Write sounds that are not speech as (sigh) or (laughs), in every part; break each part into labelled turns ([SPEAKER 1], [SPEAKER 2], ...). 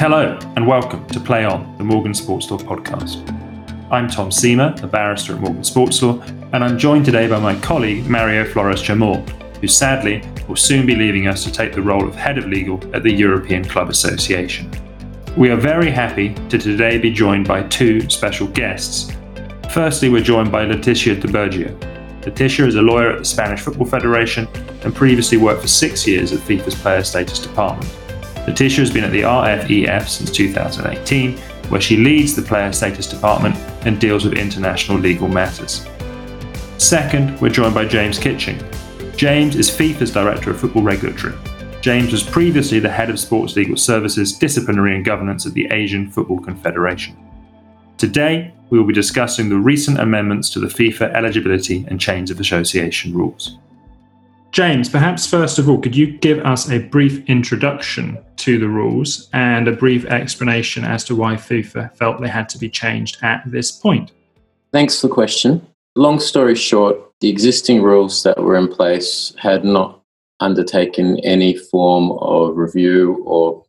[SPEAKER 1] Hello, and welcome to Play On, the Morgan Sports Law podcast. I'm Tom Seamer, a barrister at Morgan Sports Law, and I'm joined today by my colleague Mario Flores Chemor, who sadly will soon be leaving us to take the role of head of legal at the European Club Association. We are very happy to today be joined by two special guests. Firstly, we're joined by Leticia de Bergio. Leticia is a lawyer at the Spanish Football Federation and previously worked for six years at FIFA's Player Status Department. Leticia has been at the RFEF since 2018, where she leads the Player Status Department and deals with international legal matters. Second, we're joined by James Kitching. James is FIFA's Director of Football Regulatory. James was previously the head of Sports Legal Services, Disciplinary and Governance at the Asian Football Confederation. Today, we will be discussing the recent amendments to the FIFA eligibility and chains of association rules. James, perhaps first of all, could you give us a brief introduction to the rules and a brief explanation as to why FIFA felt they had to be changed at this point?
[SPEAKER 2] Thanks for the question. Long story short, the existing rules that were in place had not undertaken any form of review or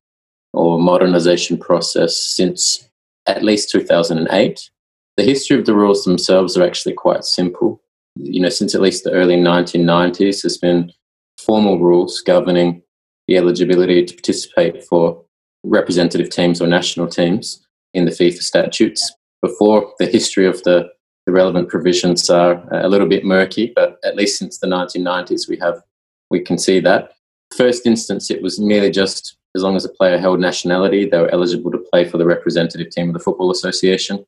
[SPEAKER 2] or modernization process since at least 2008. The history of the rules themselves are actually quite simple you know, since at least the early 1990s, there's been formal rules governing the eligibility to participate for representative teams or national teams in the FIFA statutes. Before the history of the, the relevant provisions are a little bit murky, but at least since the 1990s, we have we can see that. First instance, it was merely just as long as a player held nationality, they were eligible to play for the representative team of the Football Association.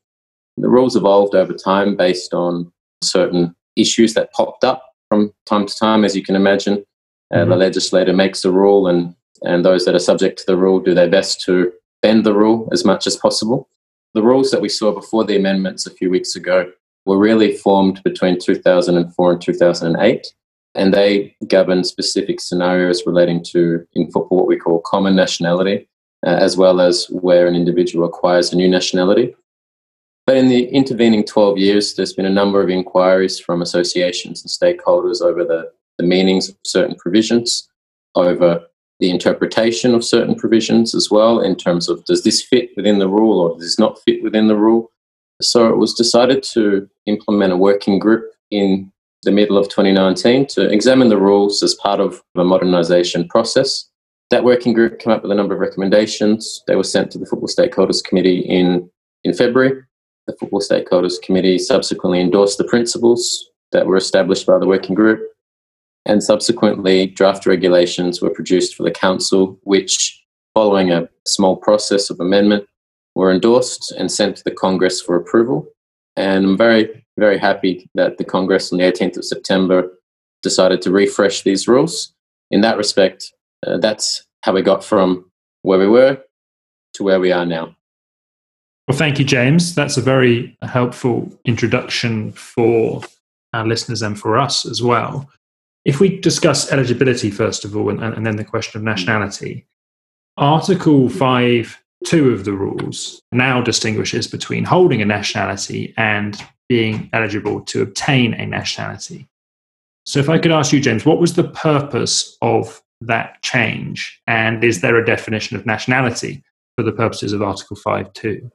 [SPEAKER 2] The rules evolved over time based on certain issues that popped up from time to time, as you can imagine. Uh, mm-hmm. The legislator makes a rule, and, and those that are subject to the rule do their best to bend the rule as much as possible. The rules that we saw before the amendments a few weeks ago were really formed between 2004 and 2008, and they govern specific scenarios relating to, in football, what we call common nationality, uh, as well as where an individual acquires a new nationality. But in the intervening 12 years, there's been a number of inquiries from associations and stakeholders over the, the meanings of certain provisions, over the interpretation of certain provisions as well, in terms of does this fit within the rule or does this not fit within the rule. So it was decided to implement a working group in the middle of 2019 to examine the rules as part of a modernisation process. That working group came up with a number of recommendations. They were sent to the Football Stakeholders Committee in, in February. The Football Stakeholders Committee subsequently endorsed the principles that were established by the working group, and subsequently, draft regulations were produced for the Council, which, following a small process of amendment, were endorsed and sent to the Congress for approval. And I'm very, very happy that the Congress on the 18th of September decided to refresh these rules. In that respect, uh, that's how we got from where we were to where we are now.
[SPEAKER 1] Well, thank you, James. That's a very helpful introduction for our listeners and for us as well. If we discuss eligibility first of all, and, and then the question of nationality, Article 5 2 of the rules now distinguishes between holding a nationality and being eligible to obtain a nationality. So, if I could ask you, James, what was the purpose of that change? And is there a definition of nationality for the purposes of Article 5 2?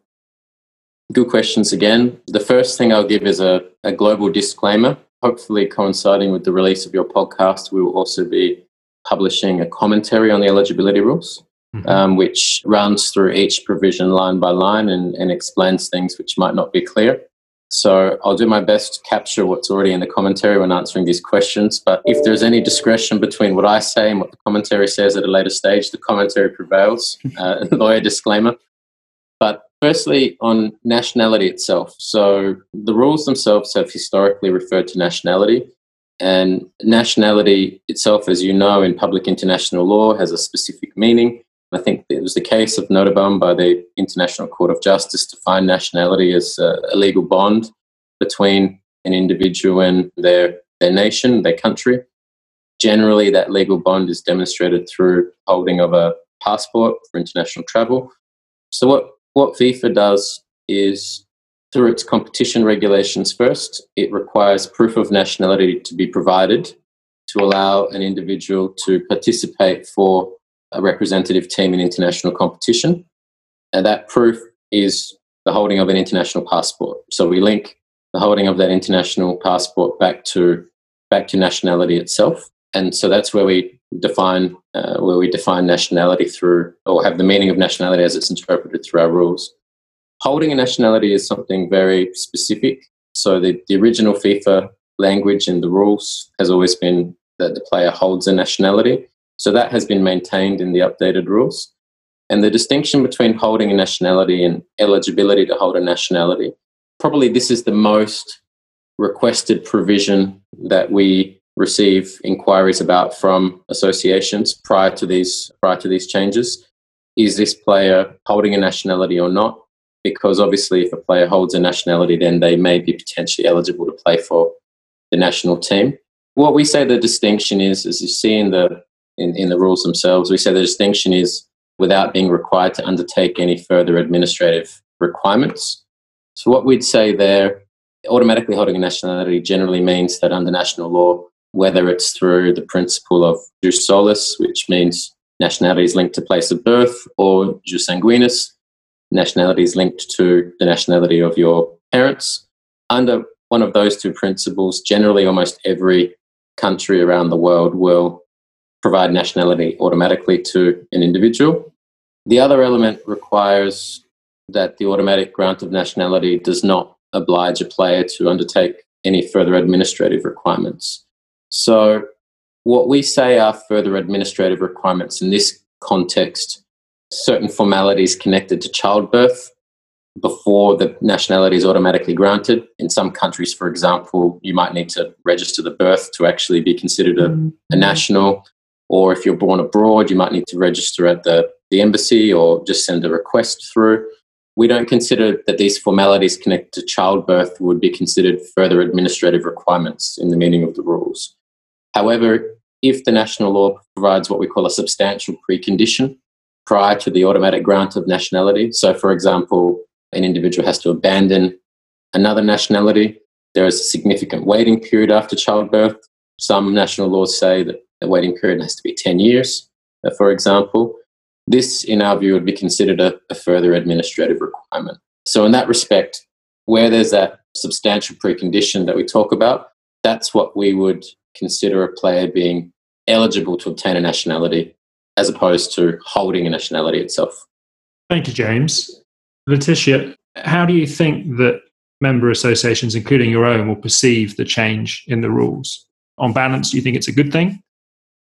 [SPEAKER 2] Good questions again. The first thing I'll give is a, a global disclaimer. Hopefully, coinciding with the release of your podcast, we will also be publishing a commentary on the eligibility rules, mm-hmm. um, which runs through each provision line by line and, and explains things which might not be clear. So I'll do my best to capture what's already in the commentary when answering these questions. But if there's any discretion between what I say and what the commentary says at a later stage, the commentary prevails. (laughs) Uh, (laughs) lawyer disclaimer. But Firstly, on nationality itself. So the rules themselves have historically referred to nationality, and nationality itself, as you know, in public international law, has a specific meaning. I think it was the case of Nottebohm by the International Court of Justice to find nationality as a legal bond between an individual and their, their nation, their country. Generally, that legal bond is demonstrated through holding of a passport for international travel. So, what what FIFA does is through its competition regulations first, it requires proof of nationality to be provided to allow an individual to participate for a representative team in international competition. And that proof is the holding of an international passport. So we link the holding of that international passport back to back to nationality itself. And so that's where we define uh, where we define nationality through or have the meaning of nationality as it's interpreted through our rules. Holding a nationality is something very specific. So the, the original FIFA language in the rules has always been that the player holds a nationality. So that has been maintained in the updated rules. And the distinction between holding a nationality and eligibility to hold a nationality, probably this is the most requested provision that we receive inquiries about from associations prior to these prior to these changes. Is this player holding a nationality or not? Because obviously, if a player holds a nationality, then they may be potentially eligible to play for the national team. What we say the distinction is, as you see in the in, in the rules themselves, we say the distinction is without being required to undertake any further administrative requirements. So what we'd say there, automatically holding a nationality generally means that under national law, whether it's through the principle of jus solis, which means nationality is linked to place of birth, or jus sanguinis, nationality is linked to the nationality of your parents. Under one of those two principles, generally almost every country around the world will provide nationality automatically to an individual. The other element requires that the automatic grant of nationality does not oblige a player to undertake any further administrative requirements. So, what we say are further administrative requirements in this context certain formalities connected to childbirth before the nationality is automatically granted. In some countries, for example, you might need to register the birth to actually be considered a, mm-hmm. a national. Or if you're born abroad, you might need to register at the, the embassy or just send a request through. We don't consider that these formalities connected to childbirth would be considered further administrative requirements in the meaning of the rules. However, if the national law provides what we call a substantial precondition prior to the automatic grant of nationality, so for example, an individual has to abandon another nationality. There is a significant waiting period after childbirth. Some national laws say that the waiting period has to be 10 years, uh, for example. This, in our view, would be considered a, a further administrative requirement. So, in that respect, where there's that substantial precondition that we talk about, that's what we would consider a player being eligible to obtain a nationality as opposed to holding a nationality itself.
[SPEAKER 1] Thank you, James. Leticia, how do you think that member associations, including your own, will perceive the change in the rules? On balance, do you think it's a good thing?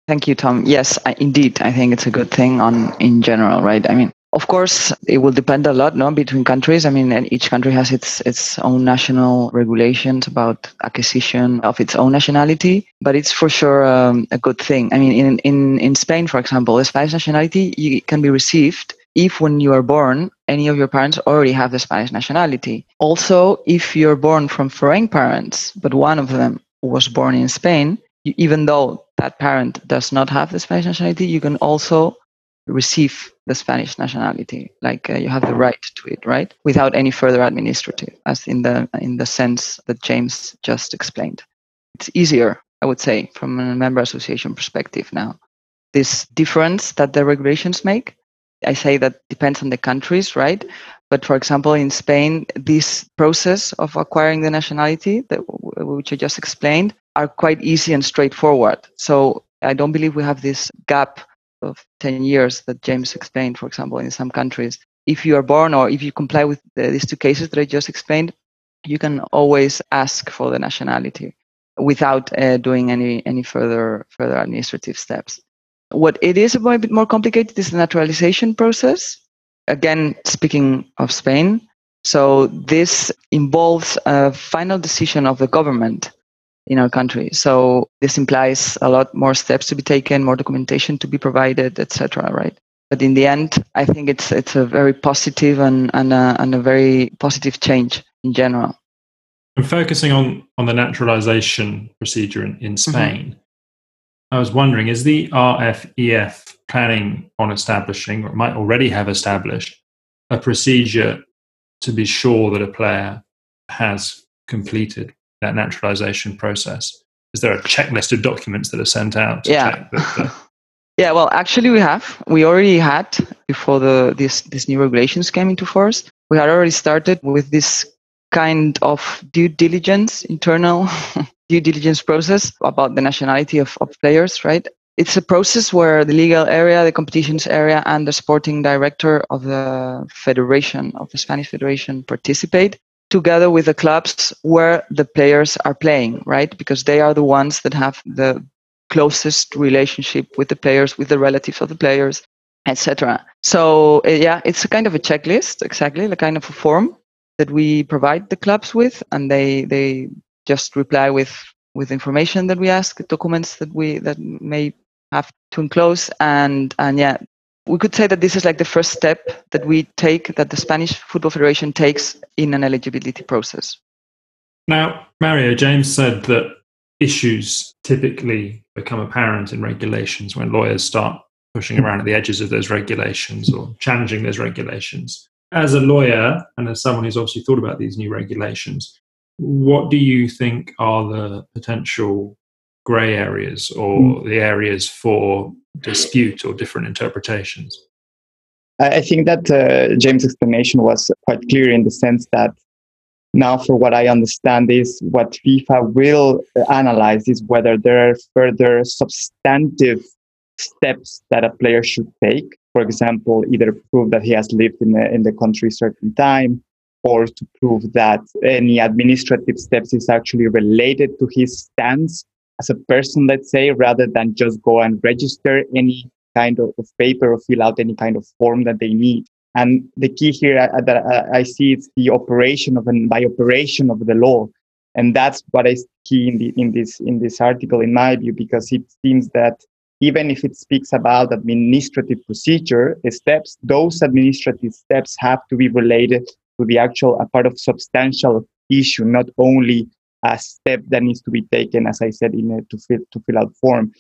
[SPEAKER 3] Thank you, Tom. Yes, I, indeed, I think it's a good thing on in general, right? I mean, of course, it will depend a lot, no, between countries. I mean, each country has its its own national regulations about acquisition of its own nationality, but it's for sure um, a good thing. I mean, in in in Spain, for example, the Spanish nationality you, can be received if when you are born, any of your parents already have the Spanish nationality. Also, if you're born from foreign parents, but one of them was born in Spain, you, even though that parent does not have the Spanish nationality, you can also receive the Spanish nationality. Like uh, you have the right to it, right? Without any further administrative, as in the in the sense that James just explained. It's easier, I would say, from a member association perspective now. This difference that the regulations make I say that depends on the countries, right? But for example, in Spain, this process of acquiring the nationality, that, which I just explained, are quite easy and straightforward. So I don't believe we have this gap of 10 years that James explained, for example, in some countries. If you are born or if you comply with the, these two cases that I just explained, you can always ask for the nationality without uh, doing any, any further, further administrative steps. What it is a bit more complicated is the naturalization process. Again, speaking of Spain, so this involves a final decision of the government in our country. So this implies a lot more steps to be taken, more documentation to be provided, etc. Right? But in the end, I think it's it's a very positive and and a, and a very positive change in general.
[SPEAKER 1] And focusing on on the naturalization procedure in, in mm-hmm. Spain, mm-hmm. I was wondering, is the RFEF planning on establishing, or might already have established, a procedure to be sure that a player has completed that naturalization process? Is there a checklist of documents that are sent out?
[SPEAKER 3] yeah.
[SPEAKER 1] The- (laughs)
[SPEAKER 3] Yeah, well, actually, we have. We already had before the this this new regulations came into force. We had already started with this kind of due diligence, internal (laughs) due diligence process about the nationality of, of players, right? It's a process where the legal area, the competitions area, and the sporting director of the federation, of the Spanish Federation, participate together with the clubs where the players are playing, right? Because they are the ones that have the closest relationship with the players, with the relatives of the players, etc. So uh, yeah, it's a kind of a checklist, exactly, the kind of a form that we provide the clubs with, and they they just reply with with information that we ask, documents that we that may have to enclose, and and yeah, we could say that this is like the first step that we take that the Spanish Football Federation takes in an eligibility process.
[SPEAKER 1] Now, Mario, James said that issues typically become apparent in regulations when lawyers start pushing around at the edges of those regulations or challenging those regulations. As a lawyer and as someone who's obviously thought about these new regulations, what do you think are the potential grey areas or mm. the areas for dispute or different interpretations?
[SPEAKER 4] I think that uh, James' explanation was quite clear in the sense that now, for what I understand, is what FIFA will analyze is whether there are further substantive steps that a player should take. For example, either prove that he has lived in the, in the country a certain time, or to prove that any administrative steps is actually related to his stance as a person, let's say, rather than just go and register any kind of, paper or fill out any kind of form that they need. And the key here uh, that I see is the operation of an by operation of the law, and that's what is key in, the, in this in this article, in my view, because it seems that even if it speaks about administrative procedure steps, those administrative steps have to be related to the actual a part of substantial issue, not only a step that needs to be taken, as I said, in a, to fill to fill out form.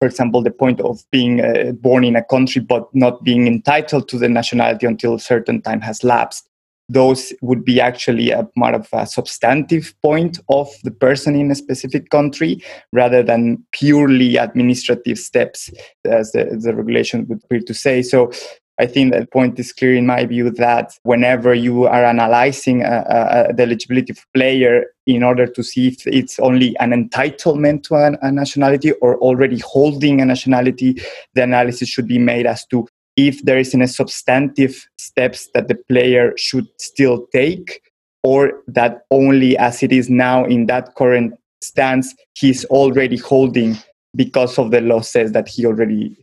[SPEAKER 4] For example, the point of being uh, born in a country but not being entitled to the nationality until a certain time has lapsed. Those would be actually a part of a substantive point of the person in a specific country rather than purely administrative steps, as the, the regulation would appear to say. So I think that point is clear in my view that whenever you are analyzing uh, uh, uh, the eligibility of player in order to see if it's only an entitlement to an, a nationality or already holding a nationality, the analysis should be made as to if there is any substantive steps that the player should still take or that only as it is now in that current stance he's already holding because of the law says that he already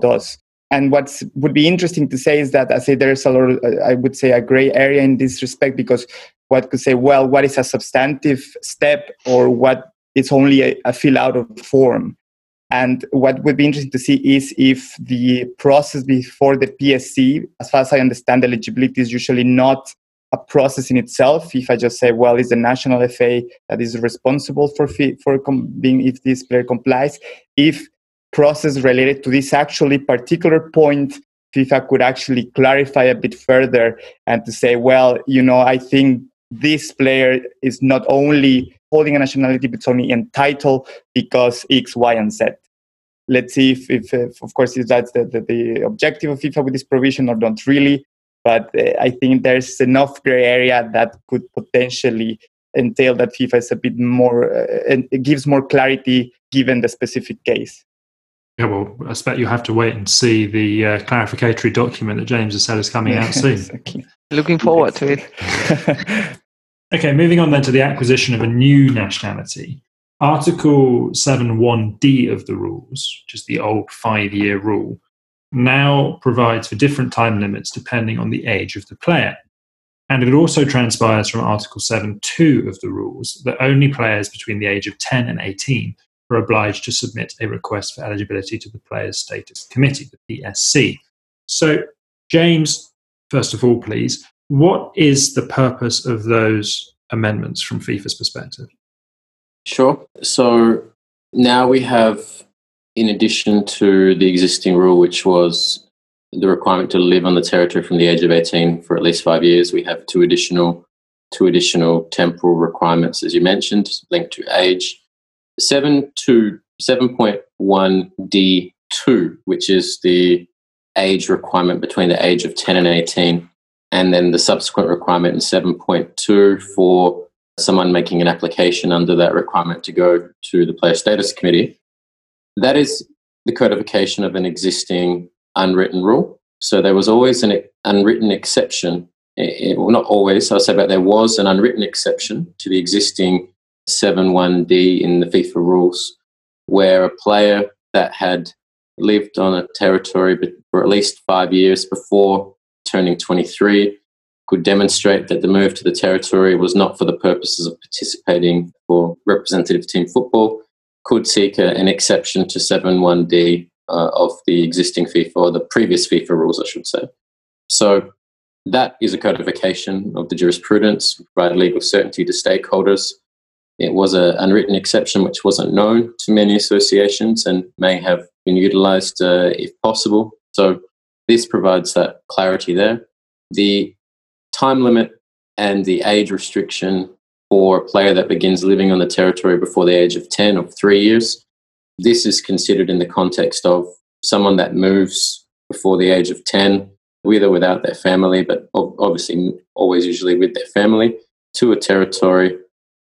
[SPEAKER 4] does and what would be interesting to say is that I say there's a lot, of, I would say, a gray area in this respect because what could say, well, what is a substantive step or what is only a, a fill out of form? And what would be interesting to see is if the process before the PSC, as far as I understand, eligibility is usually not a process in itself. If I just say, well, it's the national FA that is responsible for for being if this player complies. If process related to this actually particular point FIFA could actually clarify a bit further and to say, well, you know, I think this player is not only holding a nationality, but only entitled because X, Y, and Z. Let's see if, if, if of course, if that's the, the, the, objective of FIFA with this provision or don't really. But uh, I think there's enough gray area that could potentially entail that FIFA is a bit more, uh, gives more clarity given the specific case.
[SPEAKER 1] Yeah, well, I expect you'll have to wait and see the uh, clarificatory document that James has said is coming out (laughs) soon. exactly.
[SPEAKER 3] Looking forward to it. (laughs)
[SPEAKER 1] okay, moving on then to the acquisition of a new nationality. Article 7.1d of the rules, which is the old five year rule, now provides for different time limits depending on the age of the player. And it also transpires from Article 7.2 of the rules that only players between the age of 10 and 18 are obliged to submit a request for eligibility to the Players Status Committee, the PSC. So, James, first of all, please, what is the purpose of those amendments from FIFA's perspective?
[SPEAKER 2] Sure. So now we have, in addition to the existing rule, which was the requirement to live on the territory from the age of 18 for at least five years, we have two additional two additional temporal requirements, as you mentioned, linked to age 7 to 7.1d 7.2, which is the age requirement between the age of 10 and 18, and then the subsequent requirement in 7.2 for someone making an application under that requirement to go to the player status committee. That is the codification of an existing unwritten rule. So there was always an unwritten exception. It, well, not always, I'll say but there was an unwritten exception to the existing 7.1d in the FIFA rules, where a player that had lived on a territory for at least five years before turning 23 could demonstrate that the move to the territory was not for the purposes of participating for representative team football, could seek a, an exception to 7.1d uh, of the existing FIFA or the previous FIFA rules, I should say. So that is a codification of the jurisprudence, provide legal certainty to stakeholders. It was an unwritten exception which wasn't known to many associations and may have been utilized uh, if possible. So this provides that clarity there. The time limit and the age restriction for a player that begins living on the territory before the age of 10 or three years. This is considered in the context of someone that moves before the age of 10, with or without their family, but obviously always usually with their family, to a territory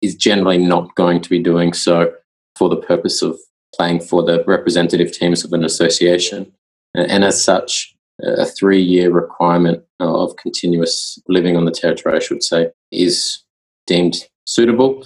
[SPEAKER 2] is generally not going to be doing so for the purpose of playing for the representative teams of an association. And as such, a three year requirement of continuous living on the territory, I should say, is deemed suitable.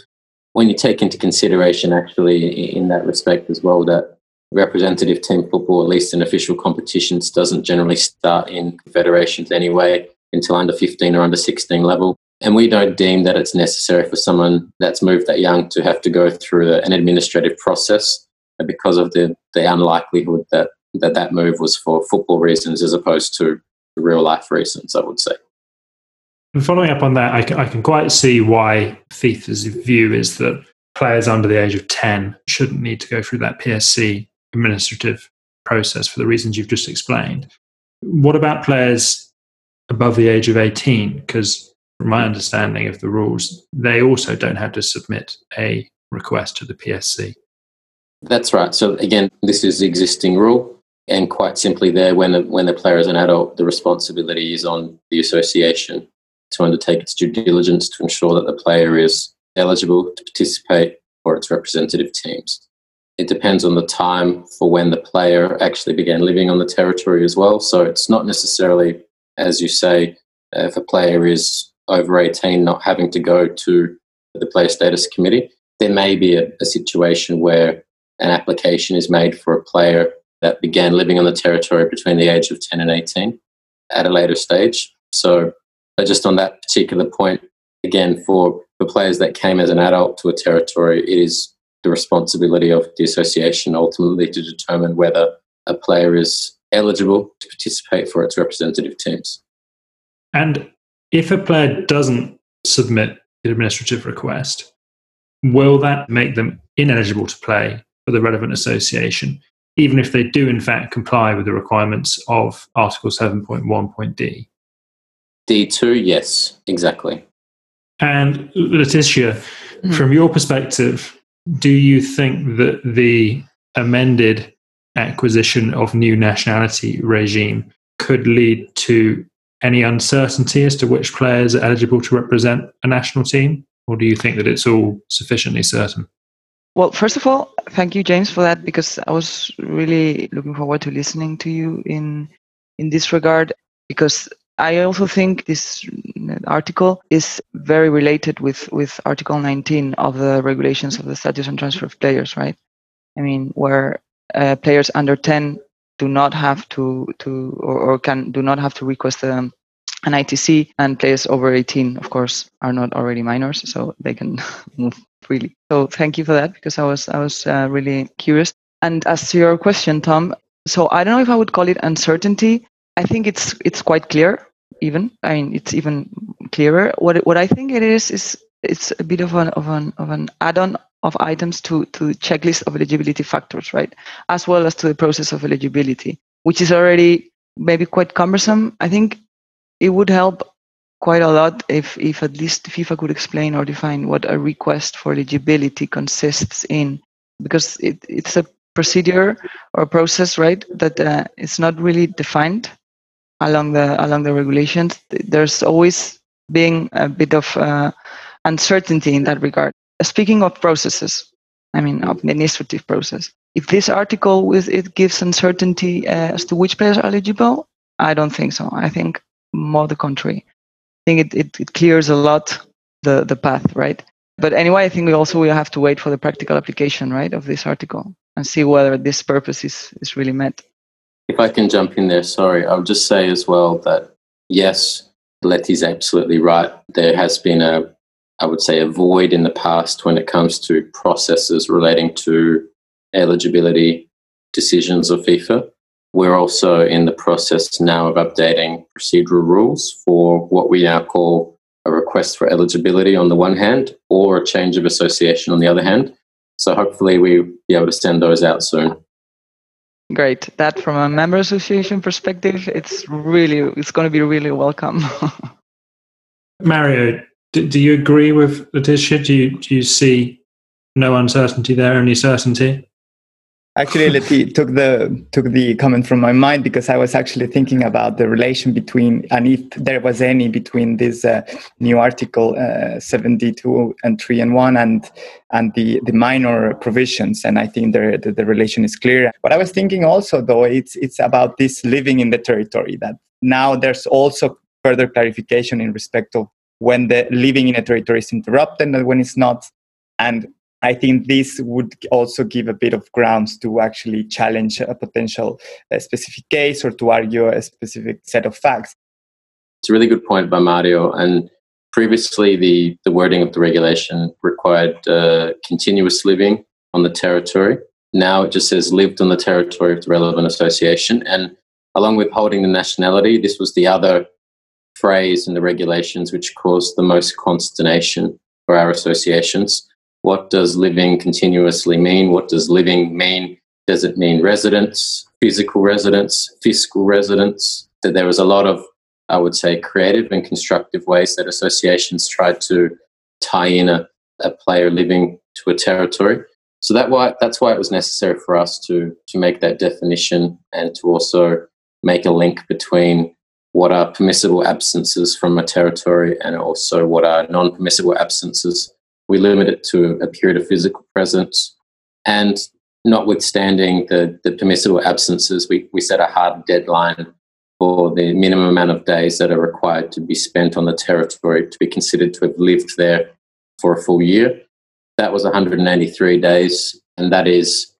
[SPEAKER 2] When you take into consideration, actually, in that respect as well, that representative team football, at least in official competitions, doesn't generally start in federations anyway until under 15 or under 16 level. And we don't deem that it's necessary for someone that's moved that young to have to go through an administrative process because of the, the unlikelihood that that that move was for football reasons as opposed to real life reasons, I would say.
[SPEAKER 1] And following up on that, I can, I can quite see why FIFA's view is that players under the age of 10 shouldn't need to go through that PSC administrative process for the reasons you've just explained. What about players above the age of 18? Because from my understanding of the rules, they also don't have to submit a request to the PSC.
[SPEAKER 2] That's right. So again, this is the existing rule. And quite simply, there, when the, when the player is an adult, the responsibility is on the association to undertake its due diligence to ensure that the player is eligible to participate for its representative teams. It depends on the time for when the player actually began living on the territory as well. So it's not necessarily, as you say, uh, if a player is over 18 not having to go to the player status committee, there may be a, a situation where an application is made for a player that began living on the territory between the age of 10 and 18 at a later stage. So, just on that particular point, again, for, for players that came as an adult to a territory, it is the responsibility of the association ultimately to determine whether a player is eligible to participate for its representative teams.
[SPEAKER 1] And if a player doesn't submit the administrative request, will that make them ineligible to play for the relevant association? even if they do in fact comply with the requirements of Article 7.1.d?
[SPEAKER 2] D2, yes, exactly.
[SPEAKER 1] And Leticia, mm. from your perspective, do you think that the amended acquisition of new nationality regime could lead to any uncertainty as to which players are eligible to represent a national team? Or do you think that it's all sufficiently certain?
[SPEAKER 3] Well, first of all, thank you, James, for that because I was really looking forward to listening to you in in this regard because I also think this article is very related with with Article 19 of the regulations of the status and transfer of players, right? I mean, where uh, players under 10 do not have to to or, or can do not have to request um, an ITC, and players over 18, of course, are not already minors, so they can (laughs) move freely. So thank you for that because I was I was uh, really curious. And as to your question, Tom, so I don't know if I would call it uncertainty. I think it's it's quite clear. Even I mean, it's even clearer. What what I think it is is it's a bit of an of an of an add-on of items to to checklist of eligibility factors, right? As well as to the process of eligibility, which is already maybe quite cumbersome. I think it would help quite a lot if, if at least FIFA could explain or define what a request for eligibility consists in, because it, it's a procedure or process, right? That uh, it's not really defined along the along the regulations. There's always being a bit of uh, uncertainty in that regard. Speaking of processes, I mean, of administrative process. If this article with it gives uncertainty uh, as to which players are eligible, I don't think so. I think more the contrary. I think it, it, it clears a lot the, the path, right? But anyway, I think we also will have to wait for the practical application, right, of this article and see whether this purpose is, is really met.
[SPEAKER 2] If I can jump in there, sorry, I'll just say as well that yes, Letty's absolutely right. There has been a, I would say, a void in the past when it comes to processes relating to eligibility decisions of FIFA. We're also in the process now of updating procedural rules for what we now call a request for eligibility on the one hand or a change of association on the other hand. So hopefully we'll be able to send those out soon.
[SPEAKER 3] Great. That from a member association perspective, it's really it's going to be really welcome. (laughs)
[SPEAKER 1] Mario, do, do, you agree with Leticia? Do you do you see no uncertainty there, only certainty?
[SPEAKER 4] Actually, Letty took the took the comment from my mind because I was actually thinking about the relation between and if there was any between this uh, new article uh, 72 and 3 and 1 and and the the minor provisions and I think the, the, the relation is clear. But I was thinking also though it's it's about this living in the territory that now there's also further clarification in respect of when the living in a territory is interrupted and when it's not and I think this would also give a bit of grounds to actually challenge a potential a specific case or to argue a specific set of facts.
[SPEAKER 2] It's a really good point by Mario. And previously, the, the wording of the regulation required uh, continuous living on the territory. Now it just says lived on the territory of the relevant association. And along with holding the nationality, this was the other phrase in the regulations which caused the most consternation for our associations what does living continuously mean? What does living mean? Does it mean residence, physical residence, fiscal residence? That there was a lot of, I would say, creative and constructive ways that associations tried to tie in a, a player living to a territory. So that why that's why it was necessary for us to to make that definition and to also make a link between what are permissible absences from a territory and also what are non-permissible absences we limit it to a period of physical presence. And notwithstanding the, the permissible absences, we, we set a hard deadline for the minimum amount of days that are required to be spent on the territory to be considered to have lived there for a full year. That was 183 days, and that is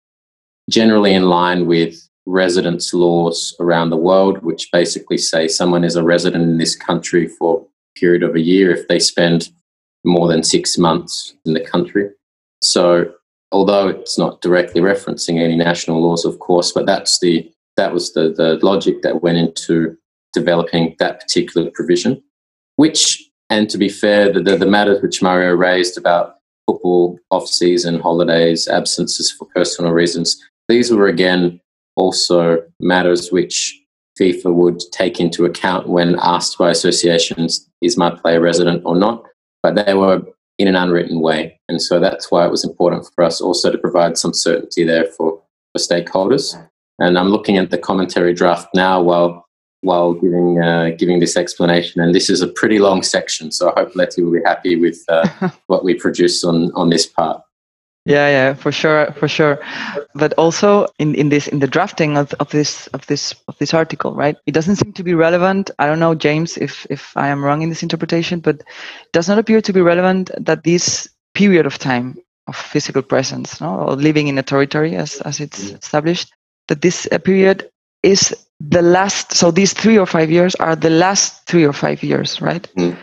[SPEAKER 2] generally in line with residence laws around the world, which basically say someone is a resident in this country for a period of a year if they spend more than six months in the country. So, although it's not directly referencing any national laws, of course, but that's the that was the, the logic that went into developing that particular provision. Which, and to be fair, the, the, the matters which Mario raised about football off-season holidays, absences for personal reasons, these were again also matters which FIFA would take into account when asked by associations, is my player resident or not? but they were in an unwritten way. And so that's why it was important for us also to provide some certainty there for, for stakeholders. And I'm looking at the commentary draft now while while giving uh, giving this explanation. And this is a pretty long section, so I hope Letty will be happy with uh, (laughs) what we produce on on this part.
[SPEAKER 3] Yeah, yeah, for sure, for sure. But also in, in this in the drafting of, of this of this of this article, right? It doesn't seem to be relevant. I don't know, James, if if I am wrong in this interpretation, but it does not appear to be relevant that this period of time of physical presence, no, or living in a territory as as it's established, that this uh, period is the last. So these three or five years are the last three or five years, right? Mm.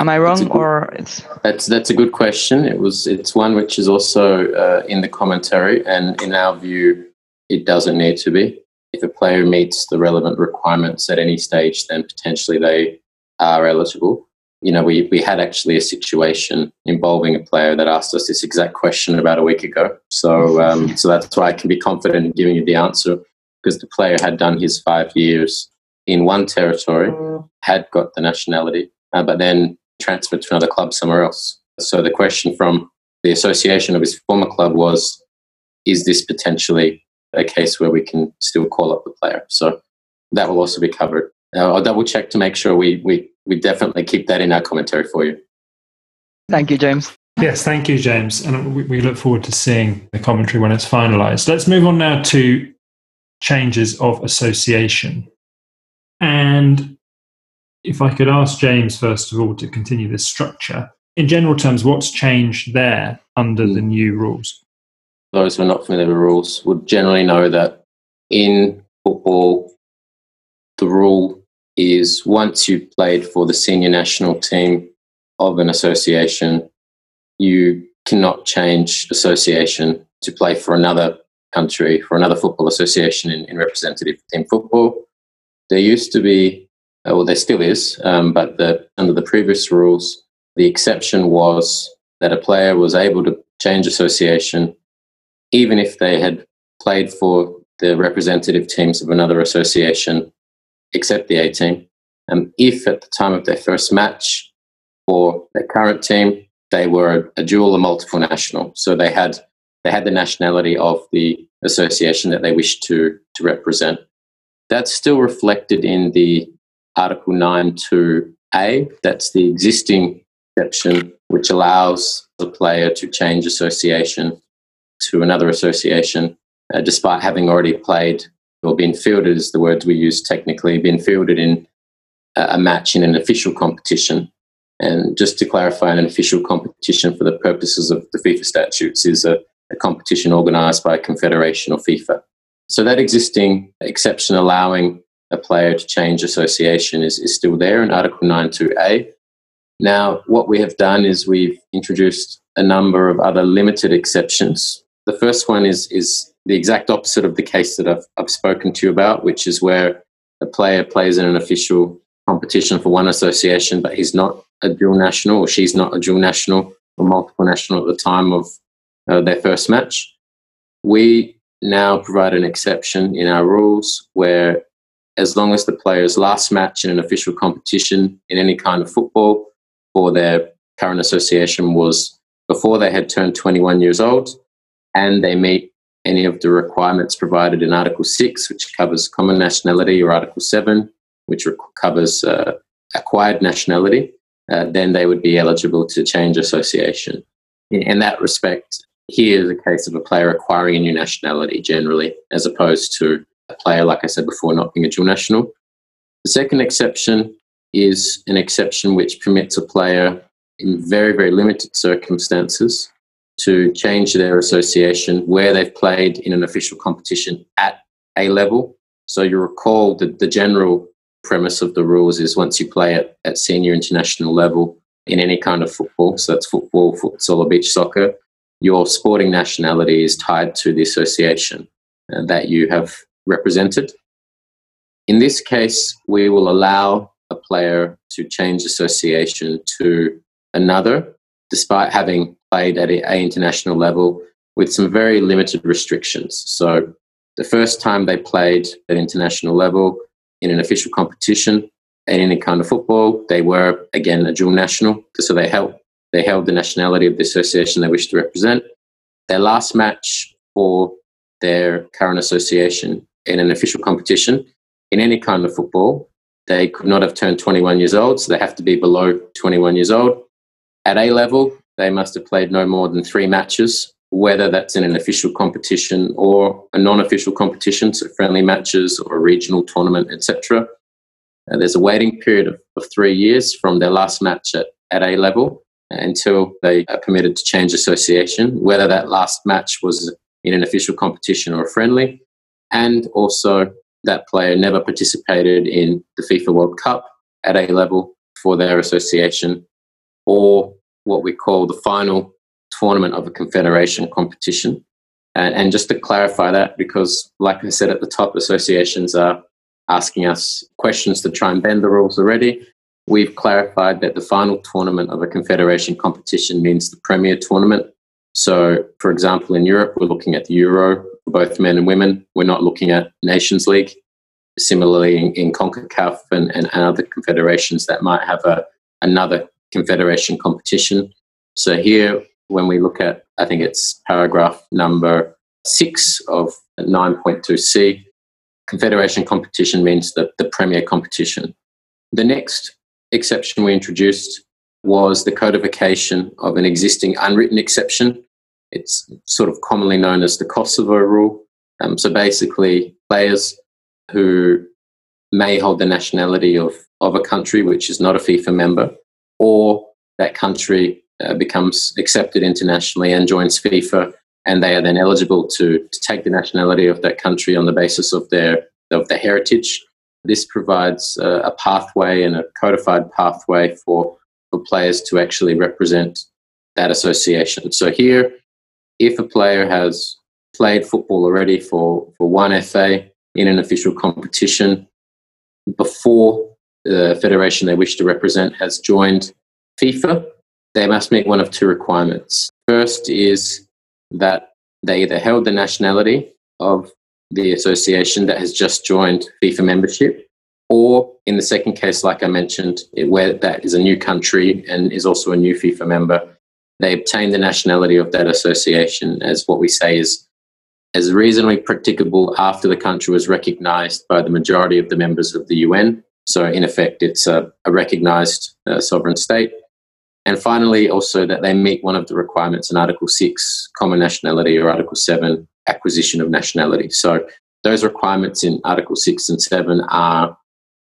[SPEAKER 3] Am I wrong,
[SPEAKER 2] good,
[SPEAKER 3] or it's?
[SPEAKER 2] That's that's a good question. It was it's one which is also uh, in the commentary, and in our view, it doesn't need to be. If a player meets the relevant requirements at any stage, then potentially they are eligible. You know, we we had actually a situation involving a player that asked us this exact question about a week ago. So um, so that's why I can be confident in giving you the answer because the player had done his five years in one territory, had got the nationality, uh, but then transferred to another club somewhere else. So the question from the association of his former club was is this potentially a case where we can still call up the player? So that will also be covered. Uh, I'll double check to make sure we, we, we definitely keep that in our commentary for you.
[SPEAKER 3] Thank you, James.
[SPEAKER 1] Yes, thank you, James. And we, we look forward to seeing the commentary when it's finalised. Let's move on now to changes of association. And if I could ask James, first of all, to continue this structure, in general terms, what's changed there under the hmm. new rules?
[SPEAKER 2] Those who are not familiar with rules would generally know that in football, the rule is once you've played for the senior national team of an association, you cannot change association to play for another country, for another football association in, in representative team football. There used to be, well, there still is, um, but the, under the previous rules, the exception was that a player was able to change association even if they had played for the representative teams of another association except the A team. Um, if at the time of their first match for their current team, they were a dual or multiple national. So they had they had the nationality of the association that they wished to to represent. That's still reflected in the Article 9 2A. That's the existing exception which allows the player to change association to another association uh, despite having already played or been fielded, is the words we use technically, been fielded in a match in an official competition. And just to clarify, an official competition for the purposes of the FIFA statutes is a, a competition organised by a confederation or FIFA. So that existing exception allowing a player to change association is, is still there in Article 92A. Now, what we have done is we've introduced a number of other limited exceptions. The first one is, is the exact opposite of the case that I've, I've spoken to you about, which is where a player plays in an official competition for one association, but he's not a dual national or she's not a dual national or multiple national at the time of uh, their first match. We now provide an exception in our rules where, as long as the player's last match in an official competition in any kind of football for their current association was before they had turned 21 years old and they meet any of the requirements provided in Article 6, which covers common nationality, or Article 7, which covers uh, acquired nationality, uh, then they would be eligible to change association. In, that respect, here is a case of a player acquiring a new nationality generally, as opposed to player, like I said before, not being a dual national. The second exception is an exception which permits a player in very, very limited circumstances to change their association where they've played in an official competition at A level. So you recall that the general premise of the rules is once you play at, at senior international level in any kind of football, so that's football, futsal, or beach soccer, your sporting nationality is tied to the association uh, that you have represented. In this case, we will allow a player to change association to another despite having played at a international level with some very limited restrictions. So the first time they played at international level in an official competition in any kind of football, they were again a dual national. So they held they held the nationality of the association they wished to represent. Their last match for their current association in an official competition in any kind of football, they could not have turned 21 years old, so they have to be below 21 years old. At A level, they must have played no more than three matches, whether that's in an official competition or a non-official competition, so friendly matches or a regional tournament, etc. Uh, there's a waiting period of, of three years from their last match at, at A level until they are permitted to change association, whether that last match was in an official competition or a friendly, and also that player never participated in the FIFA World Cup at A level for their association or what we call the final tournament of a confederation competition. And, and just to clarify that, because like I said at the top, associations are asking us questions to try and bend the rules already. We've clarified that the final tournament of a confederation competition means the premier tournament. So, for example, in Europe, we're looking at the Euro both men and women. We're not looking at Nations League. Similarly, in, in CONCACAF and, and other confederations that might have a, another confederation competition. So here, when we look at, I think it's paragraph number 6 of 9.2c. Confederation competition means the, the premier competition. The next exception we introduced was the codification of an existing unwritten exception. It's sort of commonly known as the Kosovo rule. Um, so basically, players who may hold the nationality of, of a country which is not a FIFA member, or that country uh, becomes accepted internationally and joins FIFA, and they are then eligible to, to take the nationality of that country on the basis of their of their heritage. This provides uh, a pathway and a codified pathway for, for players to actually represent that association. So here, if a player has played football already for, for one FA in an official competition before the federation they wish to represent has joined FIFA, they must meet one of two requirements. First is that they either held the nationality of the association that has just joined FIFA membership, or in the second case, like I mentioned, where that is a new country and is also a new FIFA member, they obtain the nationality of that association as what we say is as reasonably practicable after the country was recognized by the majority of the members of the UN. So, in effect, it's a, a recognized uh, sovereign state. And finally, also that they meet one of the requirements in Article 6, common nationality, or Article 7, acquisition of nationality. So, those requirements in Article 6 and 7 are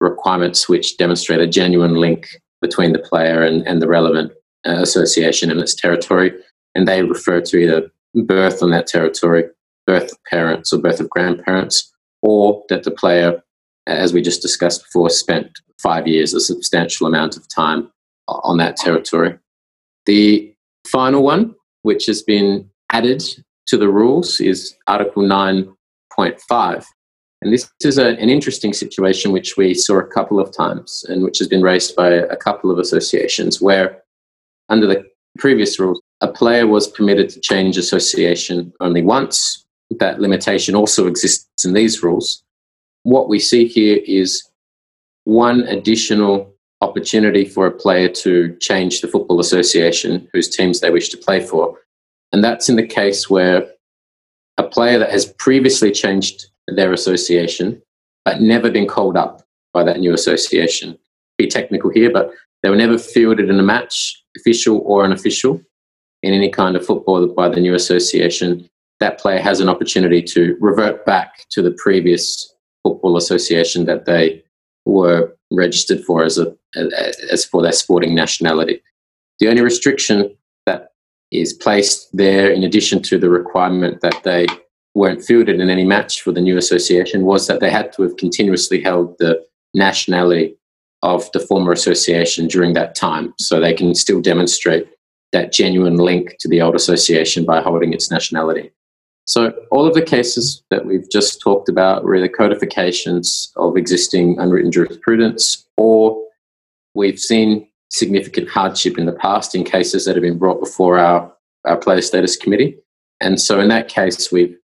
[SPEAKER 2] requirements which demonstrate a genuine link between the player and, and the relevant Uh, association in its territory. And they refer to either birth on that territory birth of parents or birth of grandparents, or that the player, as we just discussed before, spent five years, a substantial amount of time on that territory. The final one, which has been added to the rules, is Article 9.5. And this is a, an interesting situation which we saw a couple of times and which has been raised by a couple of associations where, under the previous rules, a player was permitted to change association only once that limitation also exists in these rules. What we see here is one additional opportunity for a player to change the football association whose teams they wish to play for. And that's in the case where a player that has previously changed their association but never been called up by that new association. Be technical here, but they were never fielded in a match, official or unofficial, in any kind of football by the new association that player has an opportunity to revert back to the previous football association that they were registered for as a as for their sporting nationality. The only restriction that is placed there, in addition to the requirement that they weren't fielded in any match for the new association, was that they had to have continuously held the nationality of the former association during that time, so they can still demonstrate that genuine link to the old association by holding its nationality. So, all of the cases that we've just talked about were either codifications of existing unwritten jurisprudence or we've seen significant hardship in the past in cases that have been brought before our, our player status committee. And so, in that case, we've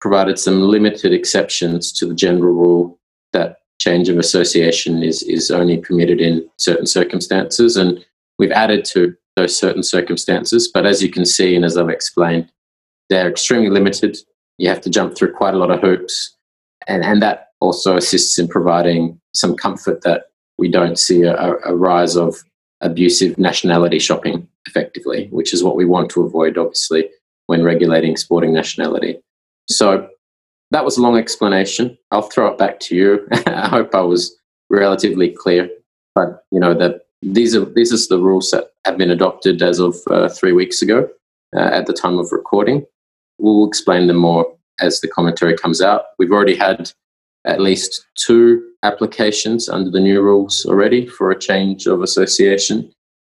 [SPEAKER 2] provided some limited exceptions to the general rule that change of association is, is only permitted in certain circumstances. And we've added to those certain circumstances. But as you can see, and as I've explained, they're extremely limited. You have to jump through quite a lot of hoops. And, and that also assists in providing some comfort that we don't see a, a rise of abusive nationality shopping effectively, which is what we want to avoid, obviously, when regulating sporting nationality. So that was a long explanation. I'll throw it back to you. (laughs) I hope I was relatively clear. But you know that these are these are the rules that have been adopted as of uh, three weeks ago uh, at the time of recording. We'll explain them more as the commentary comes out. We've already had at least two applications under the new rules already for a change of association.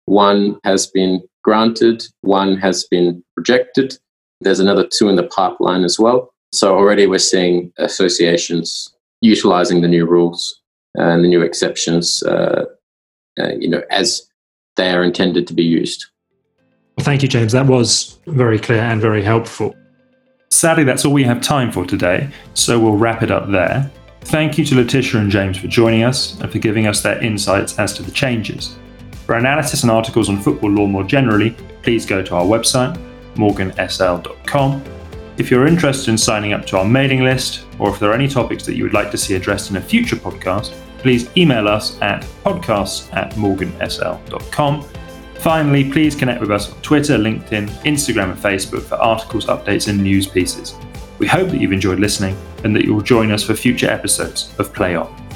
[SPEAKER 2] One has been granted, one has been rejected. There's another two in the pipeline as well. So already we're seeing associations utilizing the new rules and the new exceptions, uh, uh, you know, as they are intended to be used.
[SPEAKER 1] Well, thank you, James. That was very clear and very helpful. Sadly, that's all we have time for today, so we'll wrap it up there. Thank you to Leticia and James for joining us and for giving us their insights as to the changes. For analysis and articles on football law more generally, please go to our website, morgansl.com. If you're interested in signing up to our mailing list, or if there are any topics that you would like to see addressed in a future podcast, please email us at podcasts at morgansl.com. Finally, please connect with us on Twitter, LinkedIn, Instagram, and Facebook for articles, updates, and news pieces. We hope that you've enjoyed listening and that you will join us for future episodes of Play On.